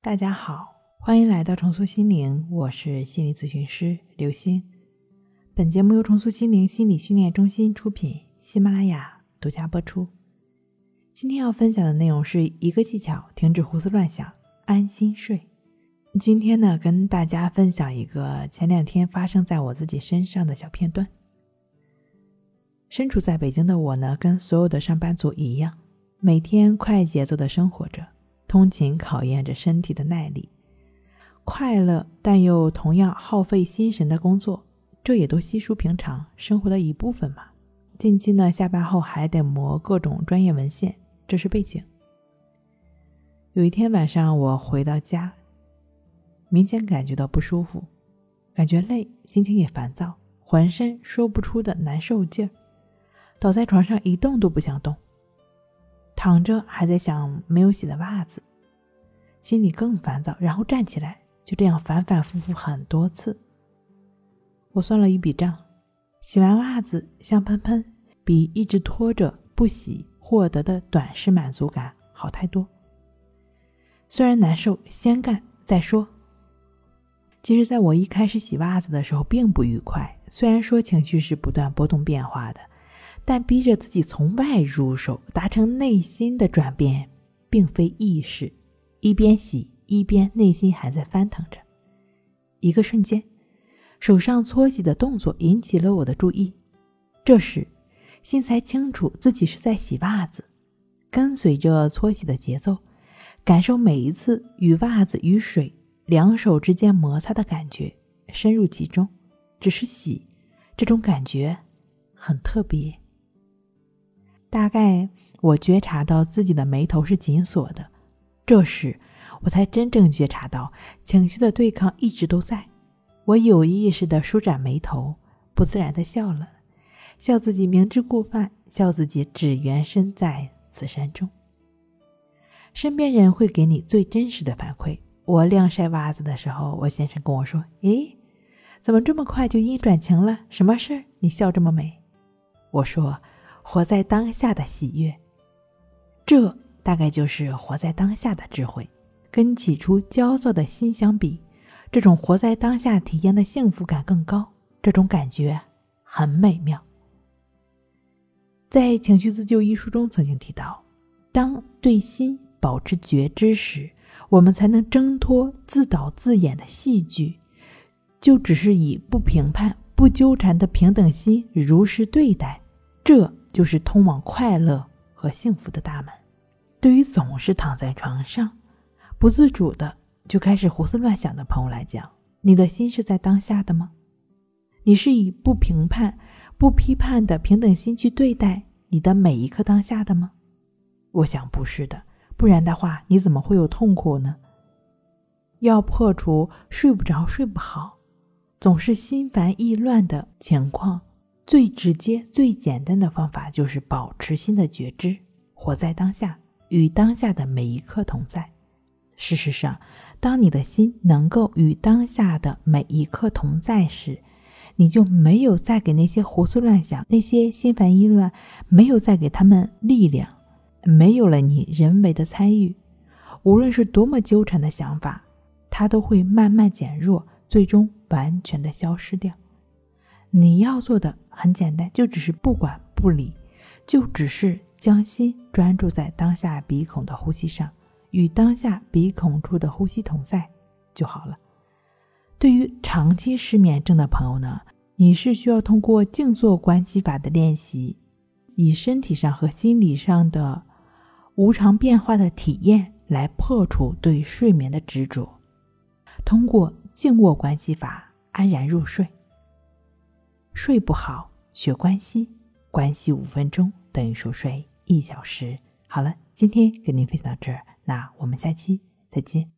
大家好，欢迎来到重塑心灵，我是心理咨询师刘星。本节目由重塑心灵心理训练中心出品，喜马拉雅独家播出。今天要分享的内容是一个技巧，停止胡思乱想，安心睡。今天呢，跟大家分享一个前两天发生在我自己身上的小片段。身处在北京的我呢，跟所有的上班族一样，每天快节奏的生活着。通勤考验着身体的耐力，快乐但又同样耗费心神的工作，这也都稀疏平常，生活的一部分嘛。近期呢，下班后还得磨各种专业文献，这是背景。有一天晚上，我回到家，明显感觉到不舒服，感觉累，心情也烦躁，浑身说不出的难受劲儿，倒在床上一动都不想动。躺着还在想没有洗的袜子，心里更烦躁。然后站起来，就这样反反复复很多次。我算了一笔账，洗完袜子香喷喷，比一直拖着不洗获得的短视满足感好太多。虽然难受，先干再说。其实，在我一开始洗袜子的时候并不愉快，虽然说情绪是不断波动变化的。但逼着自己从外入手，达成内心的转变，并非易事。一边洗，一边内心还在翻腾着。一个瞬间，手上搓洗的动作引起了我的注意。这时，心才清楚自己是在洗袜子，跟随着搓洗的节奏，感受每一次与袜子与水两手之间摩擦的感觉，深入其中。只是洗，这种感觉很特别。大概我觉察到自己的眉头是紧锁的，这时我才真正觉察到情绪的对抗一直都在。我有意识的舒展眉头，不自然的笑了，笑自己明知故犯，笑自己只缘身在此山中。身边人会给你最真实的反馈。我晾晒袜子的时候，我先生跟我说：“咦，怎么这么快就阴转晴了？什么事儿？你笑这么美？”我说。活在当下的喜悦，这大概就是活在当下的智慧。跟起初焦躁的心相比，这种活在当下体验的幸福感更高。这种感觉很美妙。在《情绪自救》一书中曾经提到，当对心保持觉知时，我们才能挣脱自导自演的戏剧，就只是以不评判、不纠缠的平等心如实对待。这。就是通往快乐和幸福的大门。对于总是躺在床上，不自主的就开始胡思乱想的朋友来讲，你的心是在当下的吗？你是以不评判、不批判的平等心去对待你的每一刻当下的吗？我想不是的，不然的话，你怎么会有痛苦呢？要破除睡不着、睡不好，总是心烦意乱的情况。最直接、最简单的方法就是保持心的觉知，活在当下，与当下的每一刻同在。事实上，当你的心能够与当下的每一刻同在时，你就没有再给那些胡思乱想、那些心烦意乱，没有再给他们力量，没有了你人为的参与，无论是多么纠缠的想法，它都会慢慢减弱，最终完全的消失掉。你要做的很简单，就只是不管不理，就只是将心专注在当下鼻孔的呼吸上，与当下鼻孔处的呼吸同在就好了。对于长期失眠症的朋友呢，你是需要通过静坐观息法的练习，以身体上和心理上的无常变化的体验来破除对睡眠的执着，通过静卧观息法安然入睡。睡不好，学关系，关系五分钟等于熟睡一小时。好了，今天跟您分享到这儿，那我们下期再见。